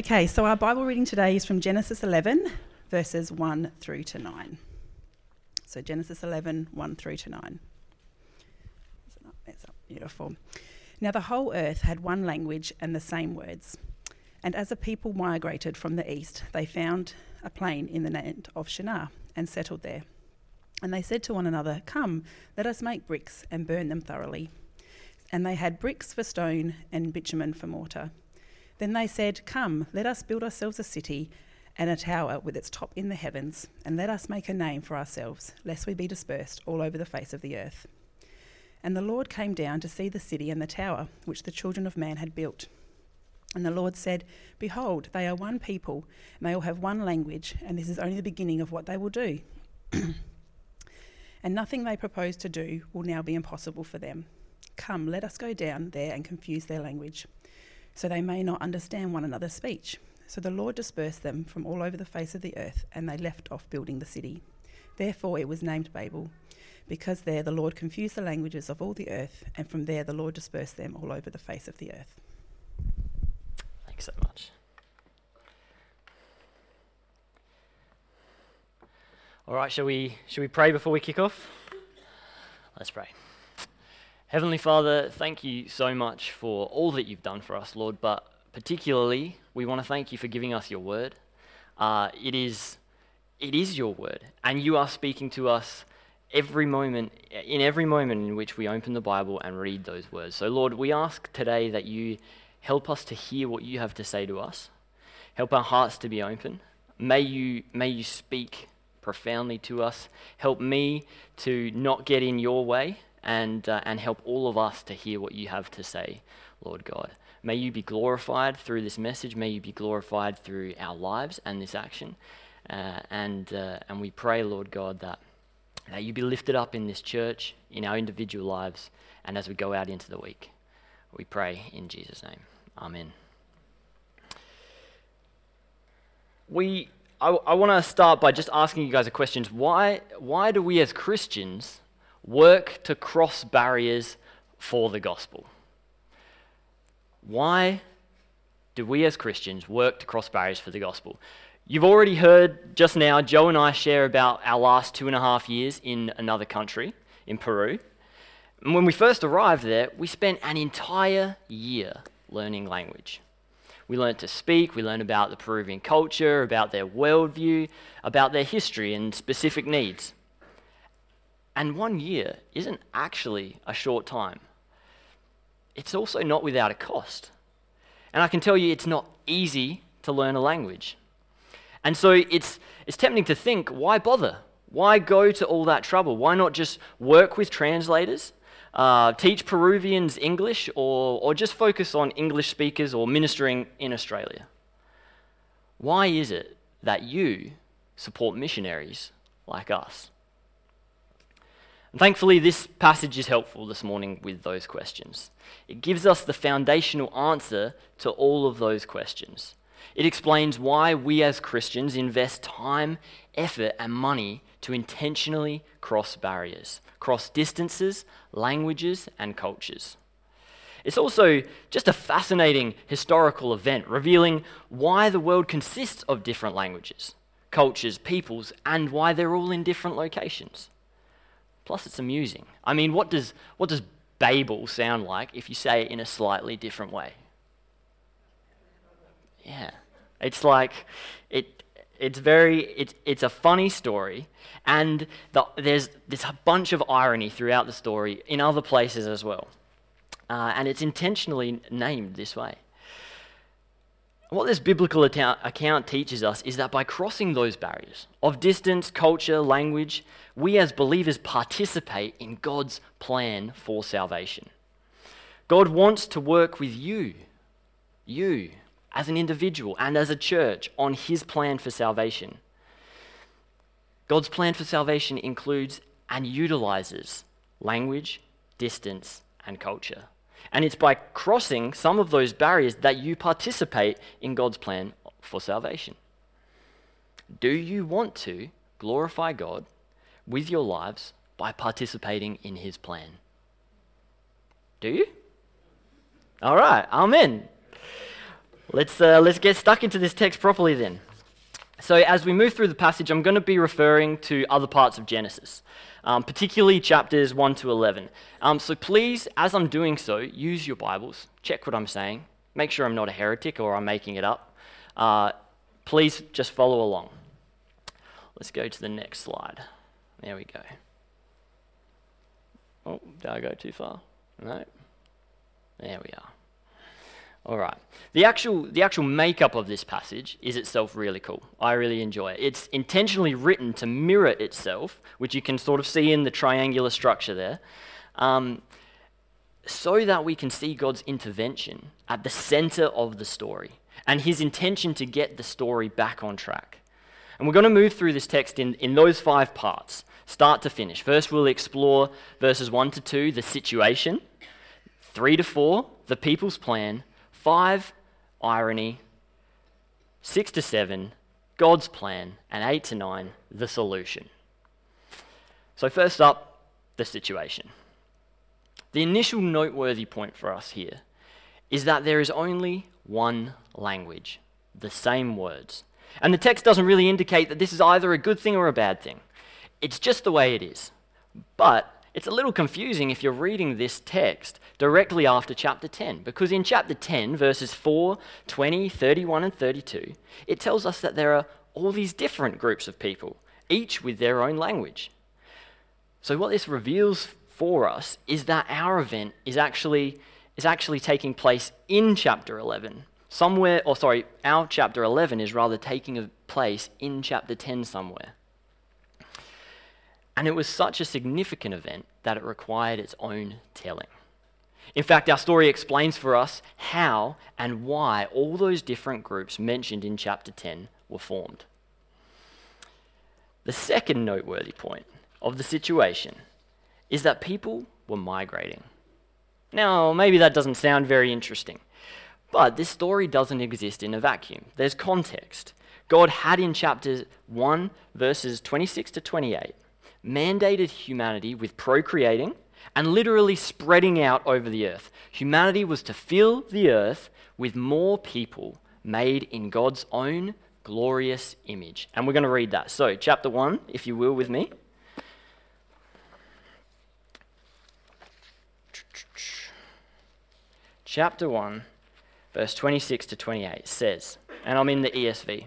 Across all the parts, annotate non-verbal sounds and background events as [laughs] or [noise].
Okay, so our Bible reading today is from Genesis 11, verses 1 through to 9. So Genesis 11, 1 through to 9. It's beautiful. Now the whole earth had one language and the same words. And as a people migrated from the east, they found a plain in the land of Shinar and settled there. And they said to one another, Come, let us make bricks and burn them thoroughly. And they had bricks for stone and bitumen for mortar. Then they said, Come, let us build ourselves a city and a tower with its top in the heavens, and let us make a name for ourselves, lest we be dispersed all over the face of the earth. And the Lord came down to see the city and the tower which the children of man had built. And the Lord said, Behold, they are one people, and they all have one language, and this is only the beginning of what they will do. [clears throat] and nothing they propose to do will now be impossible for them. Come, let us go down there and confuse their language so they may not understand one another's speech. So the Lord dispersed them from all over the face of the earth, and they left off building the city. Therefore it was named Babel, because there the Lord confused the languages of all the earth, and from there the Lord dispersed them all over the face of the earth. Thanks so much. All right, shall we, shall we pray before we kick off? Let's pray. Heavenly Father, thank you so much for all that you've done for us, Lord, but particularly we want to thank you for giving us your word. Uh, it, is, it is your word, and you are speaking to us every moment, in every moment in which we open the Bible and read those words. So, Lord, we ask today that you help us to hear what you have to say to us, help our hearts to be open. May you, may you speak profoundly to us. Help me to not get in your way and, uh, and help all of us to hear what you have to say, Lord God. May you be glorified through this message. May you be glorified through our lives and this action. Uh, and, uh, and we pray, Lord God, that, that you be lifted up in this church, in our individual lives, and as we go out into the week. We pray in Jesus' name. Amen. We, I, I want to start by just asking you guys a question. Why, why do we as Christians work to cross barriers for the gospel. Why do we as Christians work to cross barriers for the gospel? You've already heard just now, Joe and I share about our last two and a half years in another country, in Peru. And when we first arrived there, we spent an entire year learning language. We learned to speak, we learned about the Peruvian culture, about their worldview, about their history and specific needs. And one year isn't actually a short time. It's also not without a cost. And I can tell you it's not easy to learn a language. And so it's, it's tempting to think why bother? Why go to all that trouble? Why not just work with translators, uh, teach Peruvians English, or, or just focus on English speakers or ministering in Australia? Why is it that you support missionaries like us? And thankfully, this passage is helpful this morning with those questions. It gives us the foundational answer to all of those questions. It explains why we as Christians invest time, effort, and money to intentionally cross barriers, cross distances, languages, and cultures. It's also just a fascinating historical event revealing why the world consists of different languages, cultures, peoples, and why they're all in different locations. Plus, it's amusing. I mean, what does, what does Babel sound like if you say it in a slightly different way? Yeah. It's like, it, it's very, it's, it's a funny story, and the, there's, there's a bunch of irony throughout the story in other places as well. Uh, and it's intentionally named this way. What this biblical account, teaches us is that by crossing those barriers of distance, culture, language, we as believers participate in God's plan for salvation. God wants to work with you, you as an individual and as a church, on His plan for salvation. God's plan for salvation includes and utilizes language, distance, and culture. And it's by crossing some of those barriers that you participate in God's plan for salvation. Do you want to glorify God with your lives by participating in His plan? Do you? All right, Amen. let's, uh, let's get stuck into this text properly then. So, as we move through the passage, I'm going to be referring to other parts of Genesis, um, particularly chapters 1 to 11. Um, so, please, as I'm doing so, use your Bibles, check what I'm saying, make sure I'm not a heretic or I'm making it up. Uh, please just follow along. Let's go to the next slide. There we go. Oh, did I go too far? No. There we are. All right. The actual, the actual makeup of this passage is itself really cool. I really enjoy it. It's intentionally written to mirror itself, which you can sort of see in the triangular structure there, um, so that we can see God's intervention at the center of the story and his intention to get the story back on track. And we're going to move through this text in, in those five parts, start to finish. First, we'll explore verses 1 to 2, the situation, 3 to 4, the people's plan, 5, irony, 6 to 7, God's plan, and 8 to 9, the solution. So, first up, the situation. The initial noteworthy point for us here is that there is only one language, the same words. And the text doesn't really indicate that this is either a good thing or a bad thing. It's just the way it is. But it's a little confusing if you're reading this text directly after chapter 10, because in chapter 10, verses 4, 20, 31, and 32, it tells us that there are all these different groups of people, each with their own language. So, what this reveals for us is that our event is actually, is actually taking place in chapter 11. Somewhere, or sorry, our chapter 11 is rather taking place in chapter 10 somewhere. And it was such a significant event that it required its own telling. In fact, our story explains for us how and why all those different groups mentioned in chapter 10 were formed. The second noteworthy point of the situation is that people were migrating. Now, maybe that doesn't sound very interesting, but this story doesn't exist in a vacuum. There's context. God had in chapter 1, verses 26 to 28, mandated humanity with procreating and literally spreading out over the earth. Humanity was to fill the earth with more people made in God's own glorious image. And we're going to read that. So, chapter 1, if you will, with me. Chapter 1, verse 26 to 28 says, and I'm in the ESV.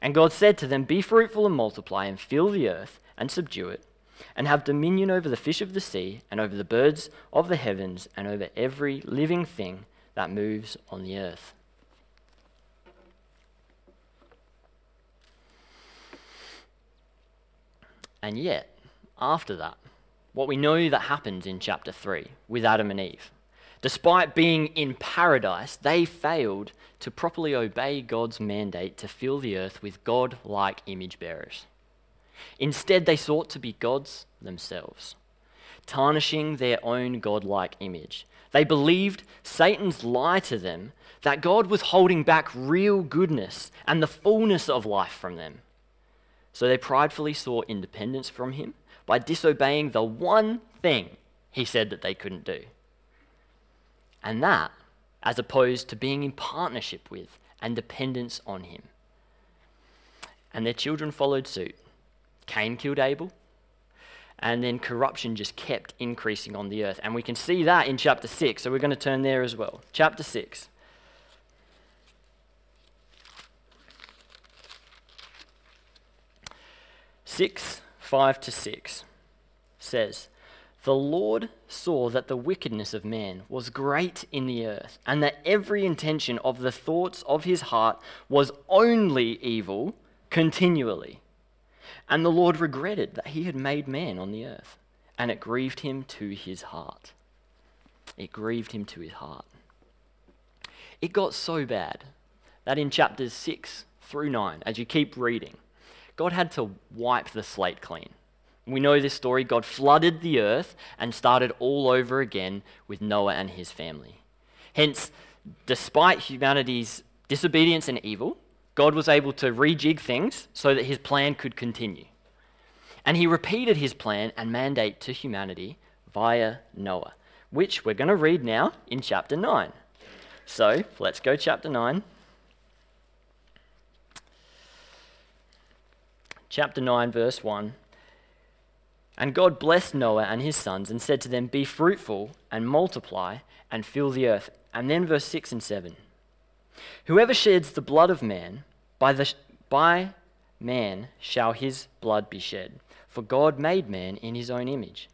And God said to them, Be fruitful and multiply, and fill the earth, and subdue it, and have dominion over the fish of the sea, and over the birds of the heavens, and over every living thing that moves on the earth. And yet, after that, what we know that happens in chapter 3 with Adam and Eve Despite being in paradise, they failed to properly obey God's mandate to fill the earth with God like image bearers. Instead, they sought to be gods themselves, tarnishing their own God-like image. They believed Satan's lie to them that God was holding back real goodness and the fullness of life from them. So they pridefully sought independence from him by disobeying the one thing he said that they couldn't do. And that, as opposed to being in partnership with and dependence on him. And their children followed suit. Cain killed Abel, and then corruption just kept increasing on the earth. And we can see that in chapter 6, so we're going to turn there as well. Chapter 6. Six, five to six says, the Lord saw that the wickedness of man was great in the earth, and that every intention of the thoughts of his heart was only evil continually. And the Lord regretted that he had made man on the earth, and it grieved him to his heart. It grieved him to his heart. It got so bad that in chapters 6 through 9, as you keep reading, God had to wipe the slate clean. We know this story. God flooded the earth and started all over again with Noah and his family. Hence, despite humanity's disobedience and evil, God was able to rejig things so that his plan could continue. And he repeated his plan and mandate to humanity via Noah, which we're going to read now in chapter 9. So let's go, chapter 9. Chapter 9, verse 1. And God blessed Noah and his sons and said to them, Be fruitful and multiply and fill the earth. And then verse 6 and 7. Whoever sheds the blood of man, by, the, by man shall his blood be shed. For God made man in his own image.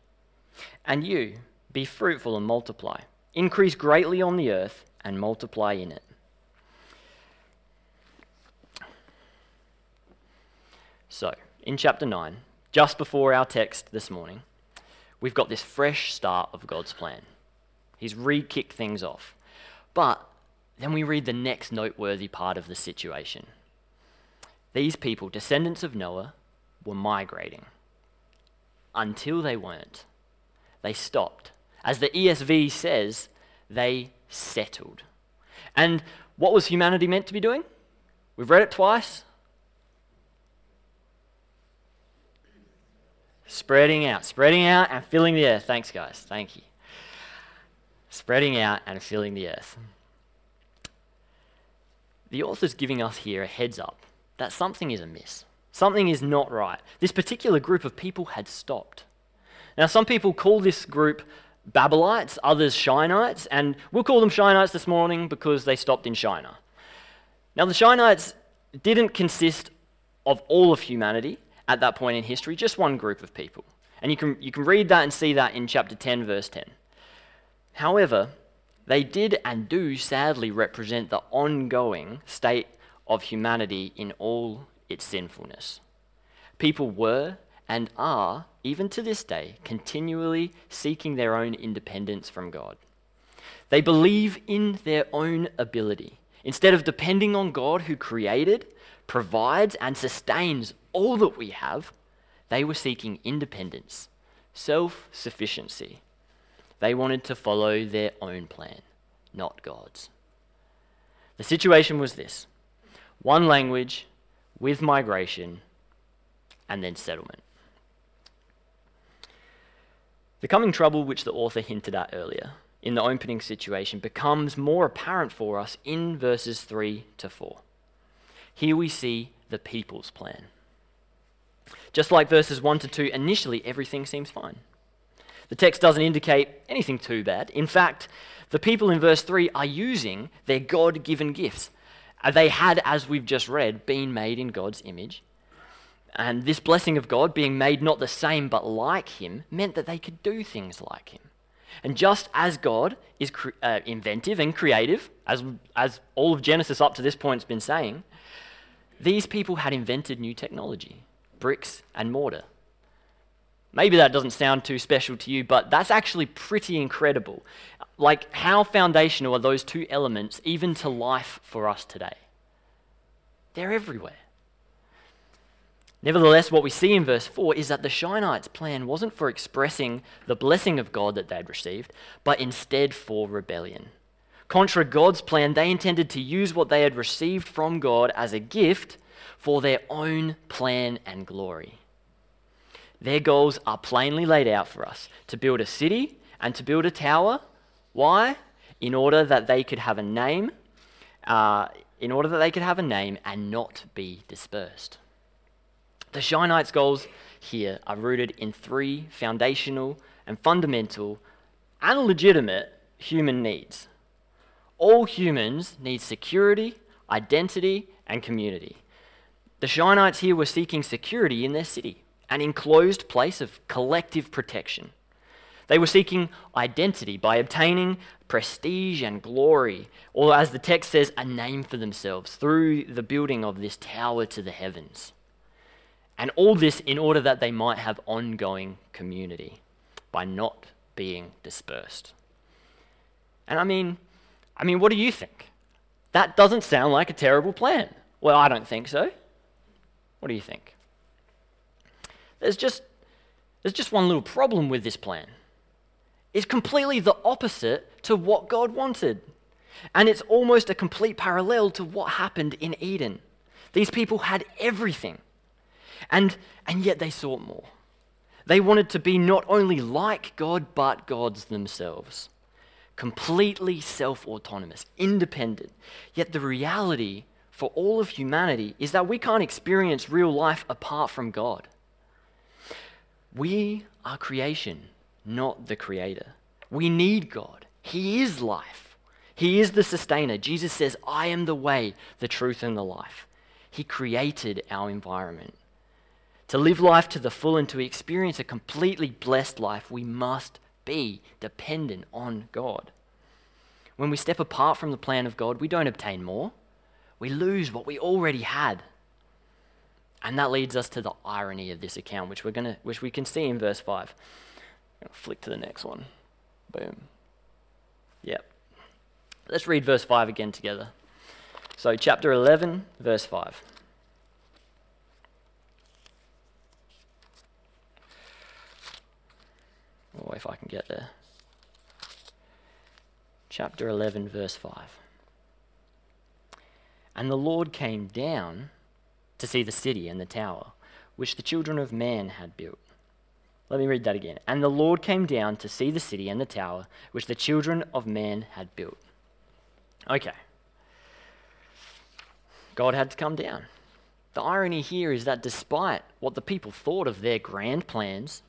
And you, be fruitful and multiply. Increase greatly on the earth and multiply in it. So, in chapter 9, just before our text this morning, we've got this fresh start of God's plan. He's re kicked things off. But then we read the next noteworthy part of the situation. These people, descendants of Noah, were migrating until they weren't. They stopped. As the ESV says, they settled. And what was humanity meant to be doing? We've read it twice. Spreading out, spreading out and filling the earth. Thanks, guys. Thank you. Spreading out and filling the earth. The author's giving us here a heads up that something is amiss. Something is not right. This particular group of people had stopped. Now, some people call this group Babylonites, others Shinites, and we'll call them Shinites this morning because they stopped in Shinar. Now, the Shinites didn't consist of all of humanity at that point in history, just one group of people. And you can, you can read that and see that in chapter 10, verse 10. However, they did and do sadly represent the ongoing state of humanity in all its sinfulness. People were and are, even to this day, continually seeking their own independence from God. They believe in their own ability. Instead of depending on God who created, provides, and sustains all that we have, they were seeking independence, self sufficiency. They wanted to follow their own plan, not God's. The situation was this one language with migration and then settlement. The coming trouble, which the author hinted at earlier in the opening situation, becomes more apparent for us in verses 3 to 4. Here we see the people's plan. Just like verses 1 to 2, initially everything seems fine. The text doesn't indicate anything too bad. In fact, the people in verse 3 are using their God given gifts. Uh, they had, as we've just read, been made in God's image and this blessing of God, being made not the same but like Him, meant that they could do things like Him. And just as God is cre- uh, inventive and creative, as, as all of Genesis up to this point has been saying, these people had invented new technology bricks and mortar. Maybe that doesn't sound too special to you, but that's actually pretty incredible. Like, how foundational are those two elements even to life for us today? They're everywhere. Nevertheless, what we see in verse 4 is that the Shinites' plan wasn't for expressing the blessing of God that they'd received, but instead for rebellion. Contra God's plan, they intended to use what they had received from God as a gift for their own plan and glory. Their goals are plainly laid out for us to build a city and to build a tower. Why? In order that they could have a name, uh, in order that they could have a name and not be dispersed. The Shinites' goals here are rooted in three foundational and fundamental and legitimate human needs. All humans need security, identity, and community. The Shinites here were seeking security in their city, an enclosed place of collective protection. They were seeking identity by obtaining prestige and glory, or as the text says, a name for themselves through the building of this tower to the heavens. And all this in order that they might have ongoing community by not being dispersed. And I mean, I mean, what do you think? That doesn't sound like a terrible plan. Well, I don't think so. What do you think? There's just, there's just one little problem with this plan. It's completely the opposite to what God wanted. And it's almost a complete parallel to what happened in Eden. These people had everything, and, and yet they sought more. They wanted to be not only like God, but gods themselves. Completely self autonomous, independent. Yet the reality for all of humanity is that we can't experience real life apart from God. We are creation, not the creator. We need God. He is life. He is the sustainer. Jesus says, I am the way, the truth, and the life. He created our environment. To live life to the full and to experience a completely blessed life, we must be dependent on God. When we step apart from the plan of God, we don't obtain more, we lose what we already had. And that leads us to the irony of this account, which, we're gonna, which we can see in verse 5. Flick to the next one. Boom. Yep. Let's read verse 5 again together. So, chapter 11, verse 5. Oh, if I can get there. Chapter 11, verse 5. And the Lord came down to see the city and the tower, which the children of man had built. Let me read that again. And the Lord came down to see the city and the tower, which the children of man had built. Okay. God had to come down. The irony here is that despite what the people thought of their grand plans,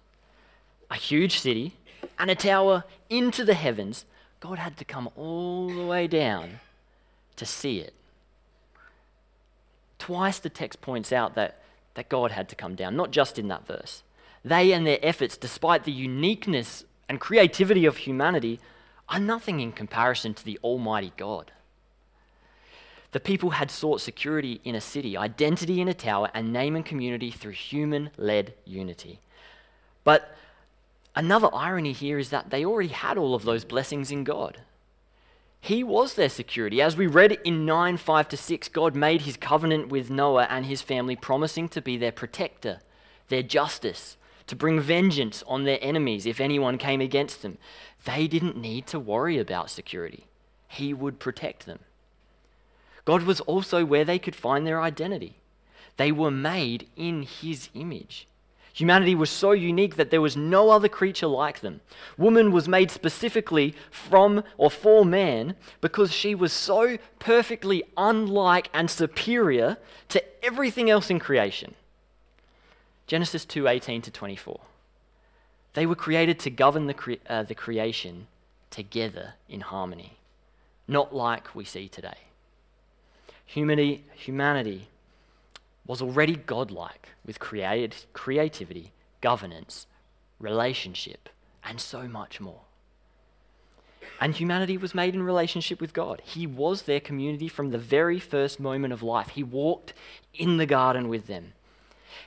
a huge city, and a tower into the heavens, God had to come all the way down to see it. Twice the text points out that, that God had to come down, not just in that verse. They and their efforts, despite the uniqueness and creativity of humanity, are nothing in comparison to the Almighty God. The people had sought security in a city, identity in a tower, and name and community through human led unity. But Another irony here is that they already had all of those blessings in God. He was their security. As we read in 9 5 to 6, God made his covenant with Noah and his family, promising to be their protector, their justice, to bring vengeance on their enemies if anyone came against them. They didn't need to worry about security, He would protect them. God was also where they could find their identity. They were made in His image. Humanity was so unique that there was no other creature like them. Woman was made specifically from or for man because she was so perfectly unlike and superior to everything else in creation. Genesis 2:18 to 24. They were created to govern the, cre- uh, the creation together in harmony, not like we see today. Humanity, humanity was already godlike with created, creativity, governance, relationship, and so much more. And humanity was made in relationship with God. He was their community from the very first moment of life. He walked in the garden with them.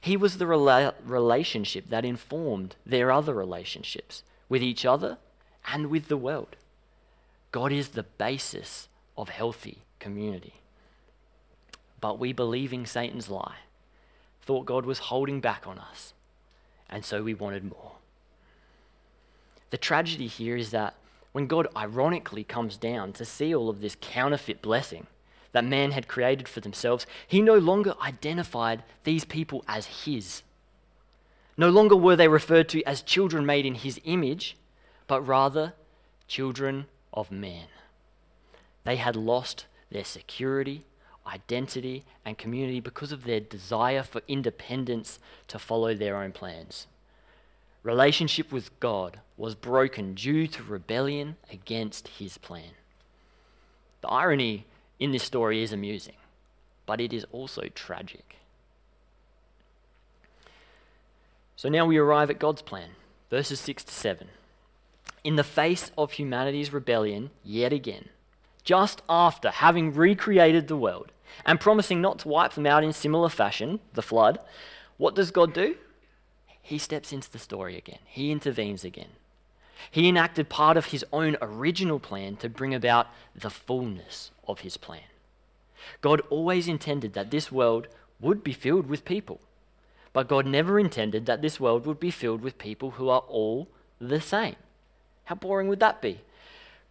He was the rela- relationship that informed their other relationships with each other and with the world. God is the basis of healthy community. But we, believing Satan's lie, thought God was holding back on us, and so we wanted more. The tragedy here is that when God ironically comes down to see all of this counterfeit blessing that man had created for themselves, he no longer identified these people as his. No longer were they referred to as children made in his image, but rather children of man. They had lost their security identity, and community because of their desire for independence to follow their own plans. Relationship with God was broken due to rebellion against his plan. The irony in this story is amusing, but it is also tragic. So now we arrive at God's plan, verses 6 to 7. In the face of humanity's rebellion, yet again, just after having recreated the world, and promising not to wipe them out in similar fashion, the flood, what does God do? He steps into the story again. He intervenes again. He enacted part of his own original plan to bring about the fullness of his plan. God always intended that this world would be filled with people. But God never intended that this world would be filled with people who are all the same. How boring would that be?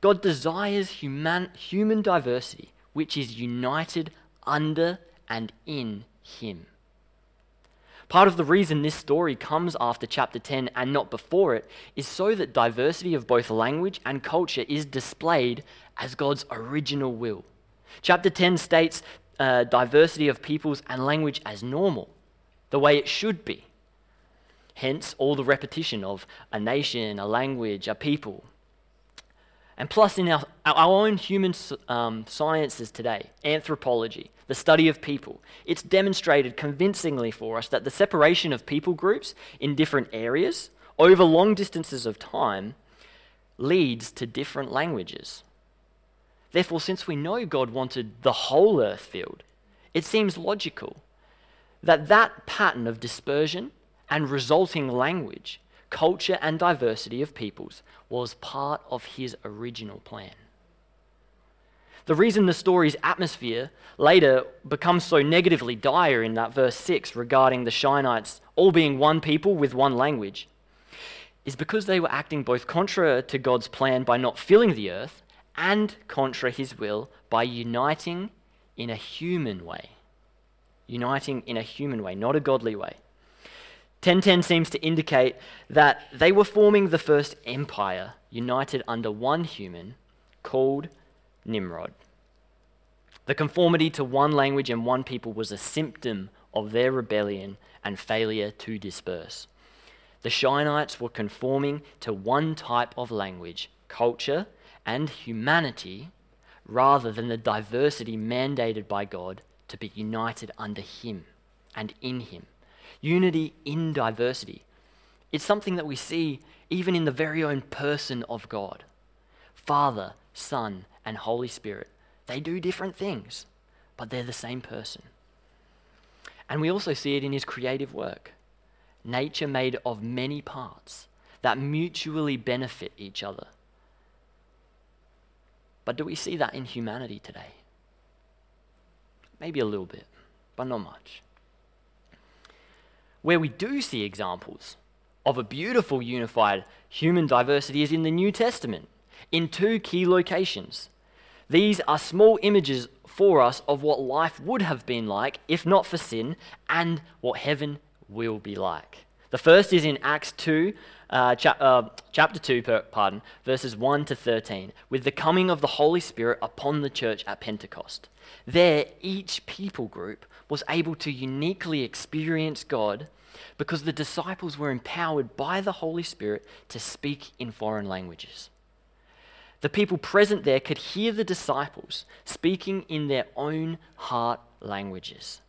God desires human, human diversity, which is united under and in Him. Part of the reason this story comes after chapter 10 and not before it is so that diversity of both language and culture is displayed as God's original will. Chapter 10 states uh, diversity of peoples and language as normal, the way it should be. Hence, all the repetition of a nation, a language, a people. And plus, in our, our own human um, sciences today, anthropology, the study of people, it's demonstrated convincingly for us that the separation of people groups in different areas over long distances of time leads to different languages. Therefore, since we know God wanted the whole earth filled, it seems logical that that pattern of dispersion and resulting language culture, and diversity of peoples was part of his original plan. The reason the story's atmosphere later becomes so negatively dire in that verse 6 regarding the Shinites all being one people with one language is because they were acting both contra to God's plan by not filling the earth and contra his will by uniting in a human way. Uniting in a human way, not a godly way. 1010 seems to indicate that they were forming the first empire united under one human called Nimrod. The conformity to one language and one people was a symptom of their rebellion and failure to disperse. The Shinites were conforming to one type of language, culture, and humanity rather than the diversity mandated by God to be united under Him and in Him unity in diversity. It's something that we see even in the very own person of God Father, Son, and Holy Spirit. They do different things, but they're the same person. And we also see it in his creative work nature made of many parts that mutually benefit each other. But do we see that in humanity today? Maybe a little bit, but not much. Where we do see examples of a beautiful unified human diversity is in the New Testament, in two key locations. These are small images for us of what life would have been like if not for sin, and what heaven will be like. The first is in Acts 2, uh, cha- uh, chapter 2, per, pardon, verses 1 to 13, with the coming of the Holy Spirit upon the church at Pentecost. There, each people group was able to uniquely experience God because the disciples were empowered by the Holy Spirit to speak in foreign languages. The people present there could hear the disciples speaking in their own heart languages.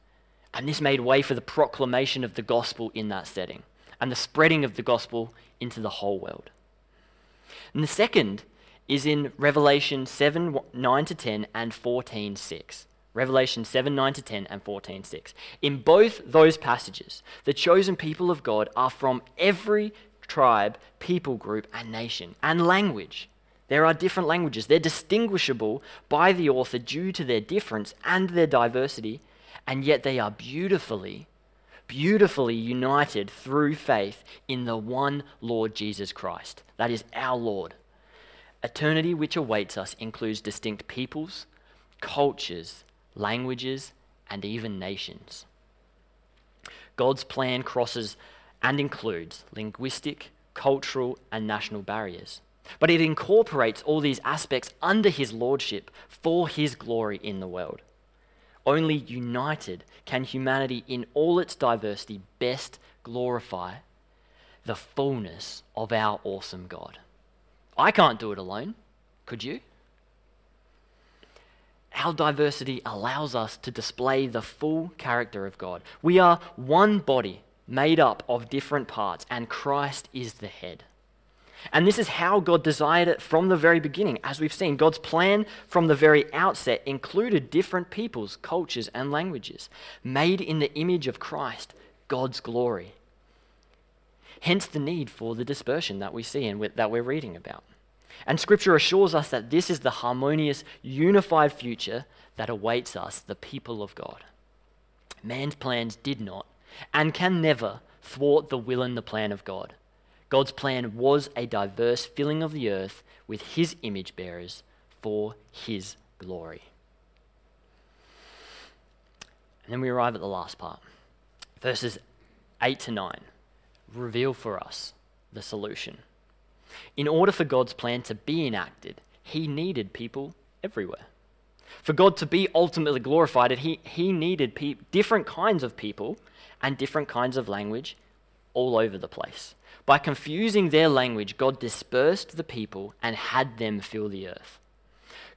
And this made way for the proclamation of the gospel in that setting and the spreading of the gospel into the whole world. And the second is in Revelation 7 9 to 10 and 14 6. Revelation 7 9 to 10 and 14 6. In both those passages, the chosen people of God are from every tribe, people group, and nation, and language. There are different languages. They're distinguishable by the author due to their difference and their diversity, and yet they are beautifully, beautifully united through faith in the one Lord Jesus Christ. That is our Lord. Eternity which awaits us includes distinct peoples, cultures, languages, and even nations. God's plan crosses and includes linguistic, cultural, and national barriers. But it incorporates all these aspects under his lordship for his glory in the world. Only united can humanity, in all its diversity, best glorify the fullness of our awesome God. I can't do it alone. Could you? Our diversity allows us to display the full character of God. We are one body made up of different parts, and Christ is the head. And this is how God desired it from the very beginning. As we've seen, God's plan from the very outset included different peoples, cultures, and languages, made in the image of Christ, God's glory. Hence the need for the dispersion that we see and that we're reading about. And Scripture assures us that this is the harmonious, unified future that awaits us, the people of God. Man's plans did not and can never thwart the will and the plan of God. God's plan was a diverse filling of the earth with his image bearers for his glory. And then we arrive at the last part. Verses 8 to 9 reveal for us the solution. In order for God's plan to be enacted, he needed people everywhere. For God to be ultimately glorified, he, he needed pe- different kinds of people and different kinds of language all over the place. By confusing their language, God dispersed the people and had them fill the earth.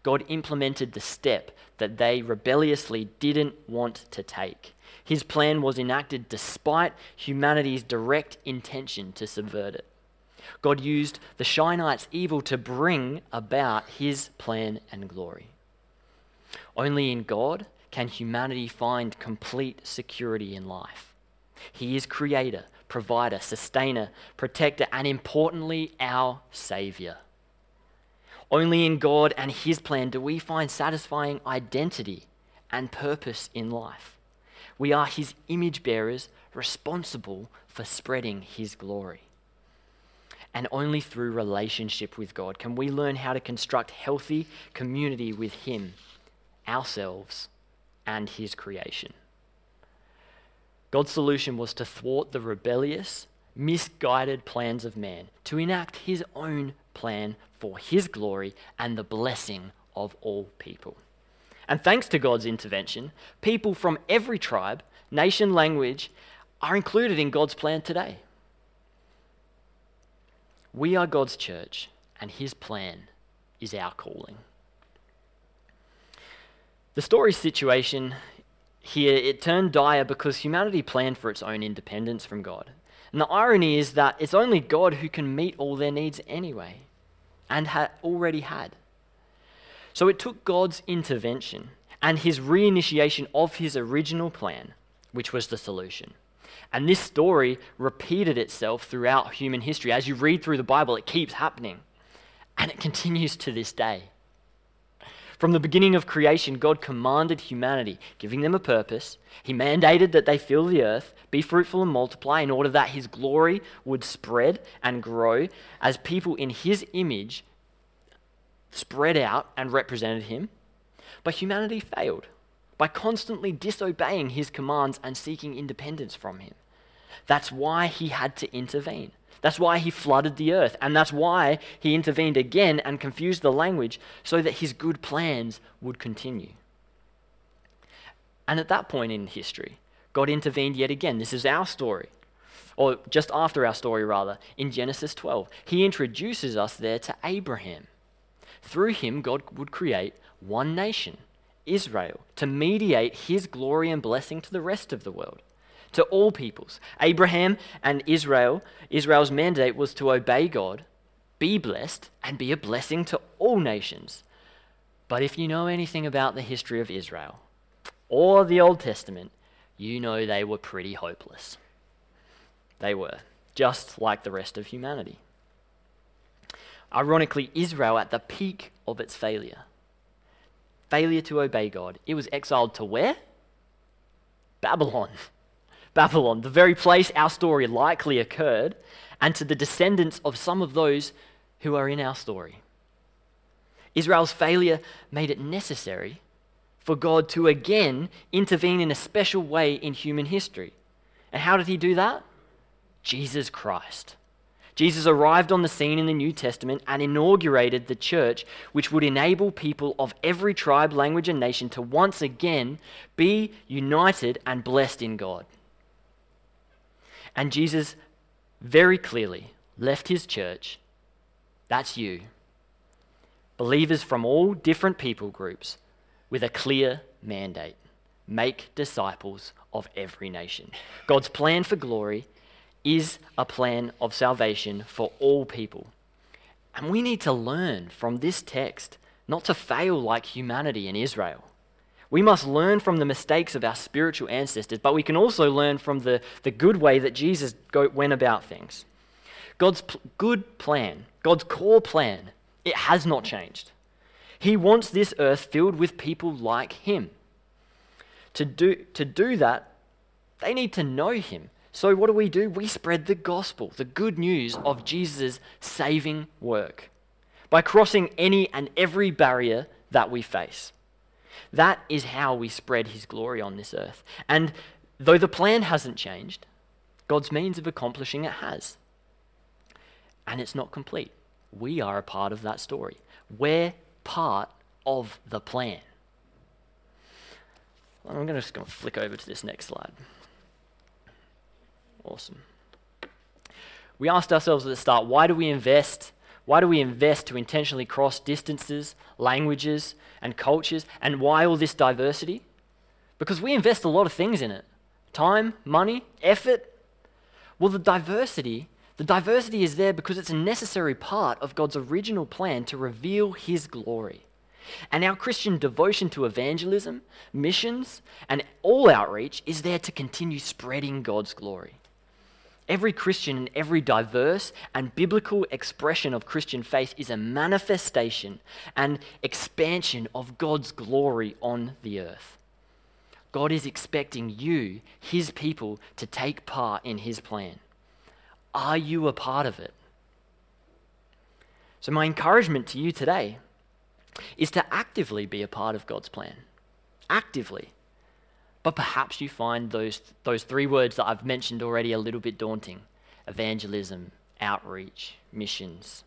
God implemented the step that they rebelliously didn't want to take. His plan was enacted despite humanity's direct intention to subvert it. God used the Shinites' evil to bring about his plan and glory. Only in God can humanity find complete security in life. He is creator, provider, sustainer, protector, and importantly, our Savior. Only in God and His plan do we find satisfying identity and purpose in life. We are His image bearers responsible for spreading His glory. And only through relationship with God can we learn how to construct healthy community with Him, ourselves, and His creation. God's solution was to thwart the rebellious, misguided plans of man, to enact His own plan for His glory and the blessing of all people. And thanks to God's intervention, people from every tribe, nation, language are included in God's plan today. We are God's church, and His plan is our calling. The story situation here, it turned dire because humanity planned for its own independence from God. And the irony is that it's only God who can meet all their needs anyway, and had already had. So it took God's intervention and his reinitiation of his original plan, which was the solution. And this story repeated itself throughout human history. As you read through the Bible, it keeps happening. And it continues to this day. From the beginning of creation, God commanded humanity, giving them a purpose. He mandated that they fill the earth, be fruitful and multiply, in order that His glory would spread and grow as people in His image spread out and represented Him. But humanity failed by constantly disobeying His commands and seeking independence from Him. That's why He had to intervene. That's why he flooded the earth. And that's why he intervened again and confused the language so that his good plans would continue. And at that point in history, God intervened yet again. This is our story, or just after our story, rather, in Genesis 12. He introduces us there to Abraham. Through him, God would create one nation, Israel, to mediate his glory and blessing to the rest of the world to all peoples. Abraham and Israel, Israel's mandate was to obey God, be blessed, and be a blessing to all nations. But if you know anything about the history of Israel or the Old Testament, you know they were pretty hopeless. They were, just like the rest of humanity. Ironically, Israel, at the peak of its failure, failure to obey God, it was exiled to where? Babylon. [laughs] Babylon, the very place our story likely occurred, and to the descendants of some of those who are in our story. Israel's failure made it necessary for God to again intervene in a special way in human history. And how did he do that? Jesus Christ. Jesus arrived on the scene in the New Testament and inaugurated the church, which would enable people of every tribe, language, and nation to once again be united and blessed in God. And Jesus very clearly left his church. That's you. Believers from all different people groups with a clear mandate make disciples of every nation. God's plan for glory is a plan of salvation for all people. And we need to learn from this text not to fail like humanity in Israel. We must learn from the mistakes of our spiritual ancestors, but we can also learn from the, the good way that Jesus go, went about things. God's good plan, God's core plan, It has not changed. He wants this earth filled with people like him. To do, to do that, they need to know him. So, what do we do? We spread the gospel, the good news of Jesus' saving work, by crossing any and every barrier that we face. That is how we spread his glory on this earth. And though the plan hasn't changed, God's means of accomplishing it has. And it's not complete. We are a part of that story. We're part of the plan. I'm just going to flick over to this next slide. Awesome. We asked ourselves at the start, why do we invest? Why do we invest to intentionally cross distances, languages, and cultures? And why all this diversity? Because we invest a lot of things in it time, money, effort. Well, the diversity, the diversity is there because it's a necessary part of God's original plan to reveal His glory. And our Christian devotion to evangelism, missions, and all outreach is there to continue spreading God's glory. Every Christian and every diverse and biblical expression of Christian faith is a manifestation and expansion of God's glory on the earth. God is expecting you, His people, to take part in His plan. Are you a part of it? So, my encouragement to you today is to actively be a part of God's plan. Actively. But perhaps you find those, those three words that I've mentioned already a little bit daunting evangelism, outreach, missions.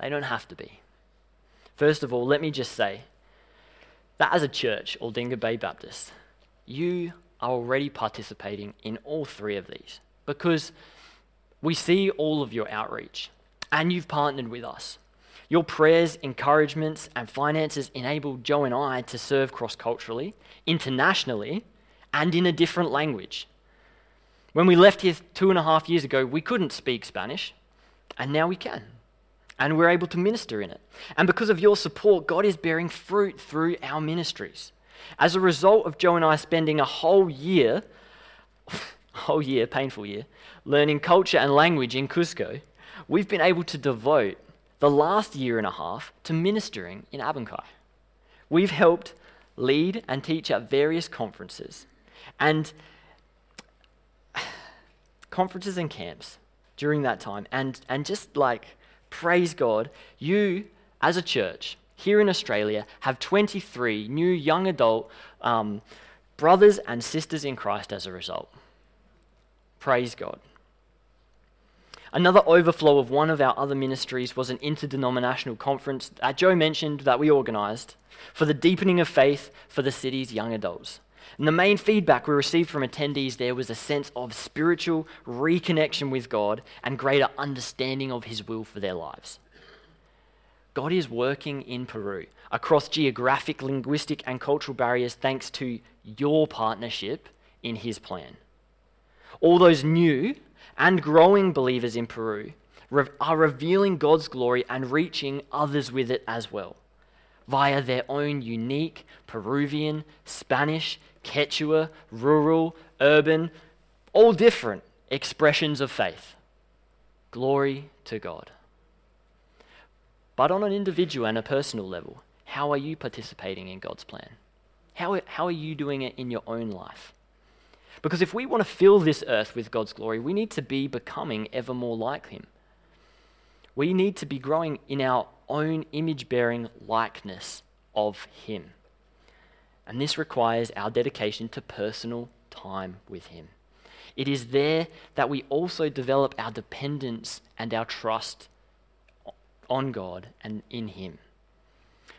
They don't have to be. First of all, let me just say that as a church, Aldinga Bay Baptist, you are already participating in all three of these because we see all of your outreach and you've partnered with us. Your prayers, encouragements, and finances enabled Joe and I to serve cross culturally, internationally, and in a different language. When we left here two and a half years ago, we couldn't speak Spanish, and now we can. And we're able to minister in it. And because of your support, God is bearing fruit through our ministries. As a result of Joe and I spending a whole year, [laughs] whole year, painful year, learning culture and language in Cusco, we've been able to devote the last year and a half to ministering in Abancay. We've helped lead and teach at various conferences and [sighs] conferences and camps during that time and, and just like praise God, you as a church here in Australia have 23 new young adult um, brothers and sisters in Christ as a result. Praise God. Another overflow of one of our other ministries was an interdenominational conference that Joe mentioned that we organised for the deepening of faith for the city's young adults. And the main feedback we received from attendees there was a sense of spiritual reconnection with God and greater understanding of His will for their lives. God is working in Peru across geographic, linguistic, and cultural barriers thanks to your partnership in His plan. All those new and growing believers in Peru are revealing God's glory and reaching others with it as well, via their own unique Peruvian, Spanish, Quechua, rural, urban, all different expressions of faith. Glory to God. But on an individual and a personal level, how are you participating in God's plan? How, how are you doing it in your own life? Because if we want to fill this earth with God's glory, we need to be becoming ever more like Him. We need to be growing in our own image bearing likeness of Him. And this requires our dedication to personal time with Him. It is there that we also develop our dependence and our trust on God and in Him.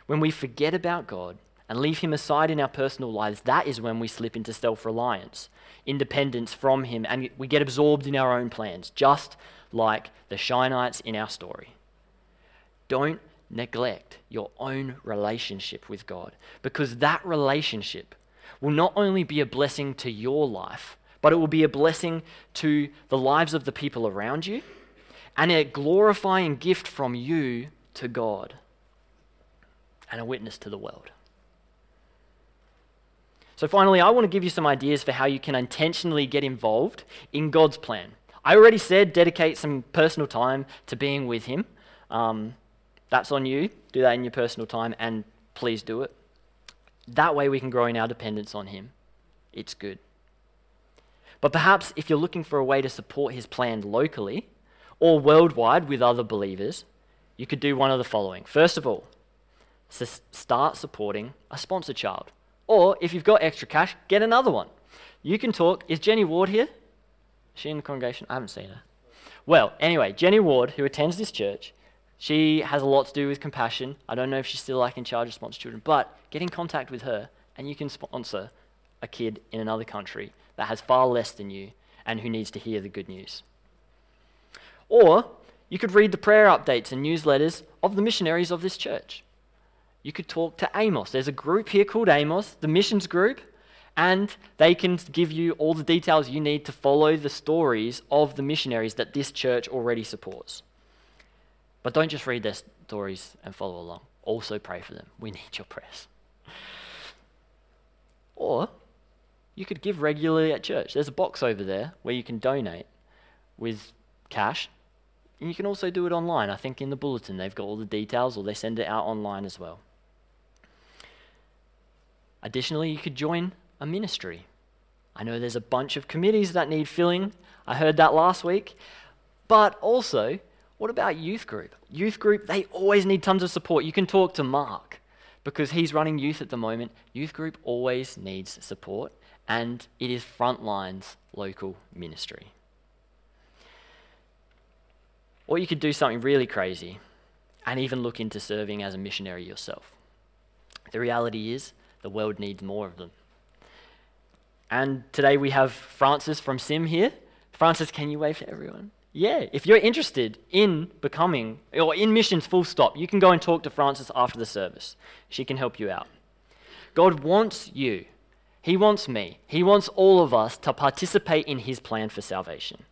When we forget about God and leave Him aside in our personal lives, that is when we slip into self reliance independence from Him, and we get absorbed in our own plans, just like the Shinites in our story. Don't neglect your own relationship with God, because that relationship will not only be a blessing to your life, but it will be a blessing to the lives of the people around you and a glorifying gift from you to God and a witness to the world. So, finally, I want to give you some ideas for how you can intentionally get involved in God's plan. I already said dedicate some personal time to being with Him. Um, That's on you. Do that in your personal time, and please do it. That way we can grow in our dependence on Him. It's good. But perhaps if you're looking for a way to support His plan locally or worldwide with other believers, you could do one of the following. First of all, start supporting a sponsor child. Or if you've got extra cash, get another one. You can talk. Is Jenny Ward here? Is she in the congregation? I haven't seen her. Well, anyway, Jenny Ward, who attends this church, she has a lot to do with compassion. I don't know if she's still like in charge of sponsor children, but get in contact with her and you can sponsor a kid in another country that has far less than you and who needs to hear the good news. Or you could read the prayer updates and newsletters of the missionaries of this church. You could talk to Amos. There's a group here called Amos, the missions group, and they can give you all the details you need to follow the stories of the missionaries that this church already supports. But don't just read their stories and follow along. Also pray for them. We need your prayers. Or you could give regularly at church. There's a box over there where you can donate with cash. And you can also do it online. I think in the bulletin they've got all the details or they send it out online as well. Additionally, you could join a ministry. I know there's a bunch of committees that need filling. I heard that last week. But also, what about youth group? Youth group, they always need tons of support. You can talk to Mark because he's running youth at the moment. Youth group always needs support, and it is Frontlines local ministry. Or you could do something really crazy and even look into serving as a missionary yourself. The reality is, the world needs more of them. And today we have Francis from SIM here. Francis, can you wave to everyone? Yeah, if you're interested in becoming, or in missions full stop, you can go and talk to Francis after the service. She can help you out. God wants you, He wants me, He wants all of us to participate in His plan for salvation.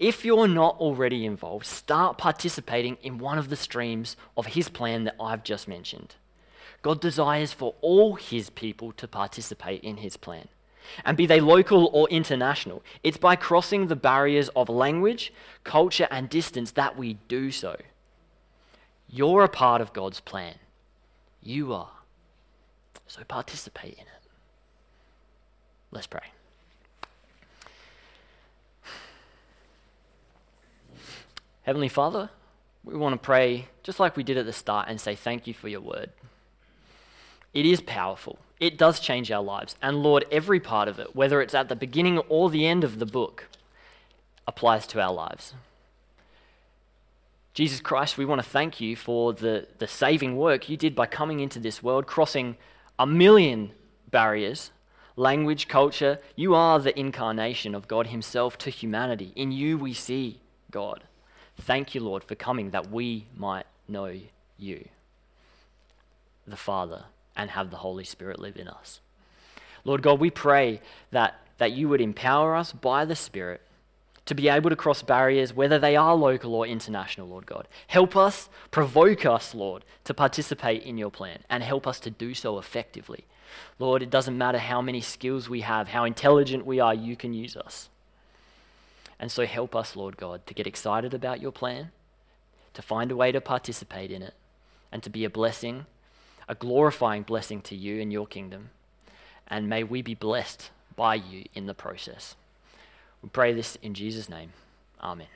If you're not already involved, start participating in one of the streams of His plan that I've just mentioned. God desires for all His people to participate in His plan and be they local or international. It's by crossing the barriers of language, culture, and distance that we do so. You're a part of God's plan. You are. So participate in it. Let's pray. Heavenly Father, we want to pray just like we did at the start and say thank you for your word. It is powerful. It does change our lives. And Lord, every part of it, whether it's at the beginning or the end of the book, applies to our lives. Jesus Christ, we want to thank you for the, the saving work you did by coming into this world, crossing a million barriers language, culture. You are the incarnation of God Himself to humanity. In you we see God. Thank you, Lord, for coming that we might know you, the Father and have the Holy Spirit live in us. Lord God, we pray that, that you would empower us by the Spirit to be able to cross barriers, whether they are local or international, Lord God. Help us, provoke us, Lord, to participate in your plan and help us to do so effectively. Lord, it doesn't matter how many skills we have, how intelligent we are, you can use us. And so help us, Lord God, to get excited about your plan, to find a way to participate in it, and to be a blessing a glorifying blessing to you and your kingdom. And may we be blessed by you in the process. We pray this in Jesus' name. Amen.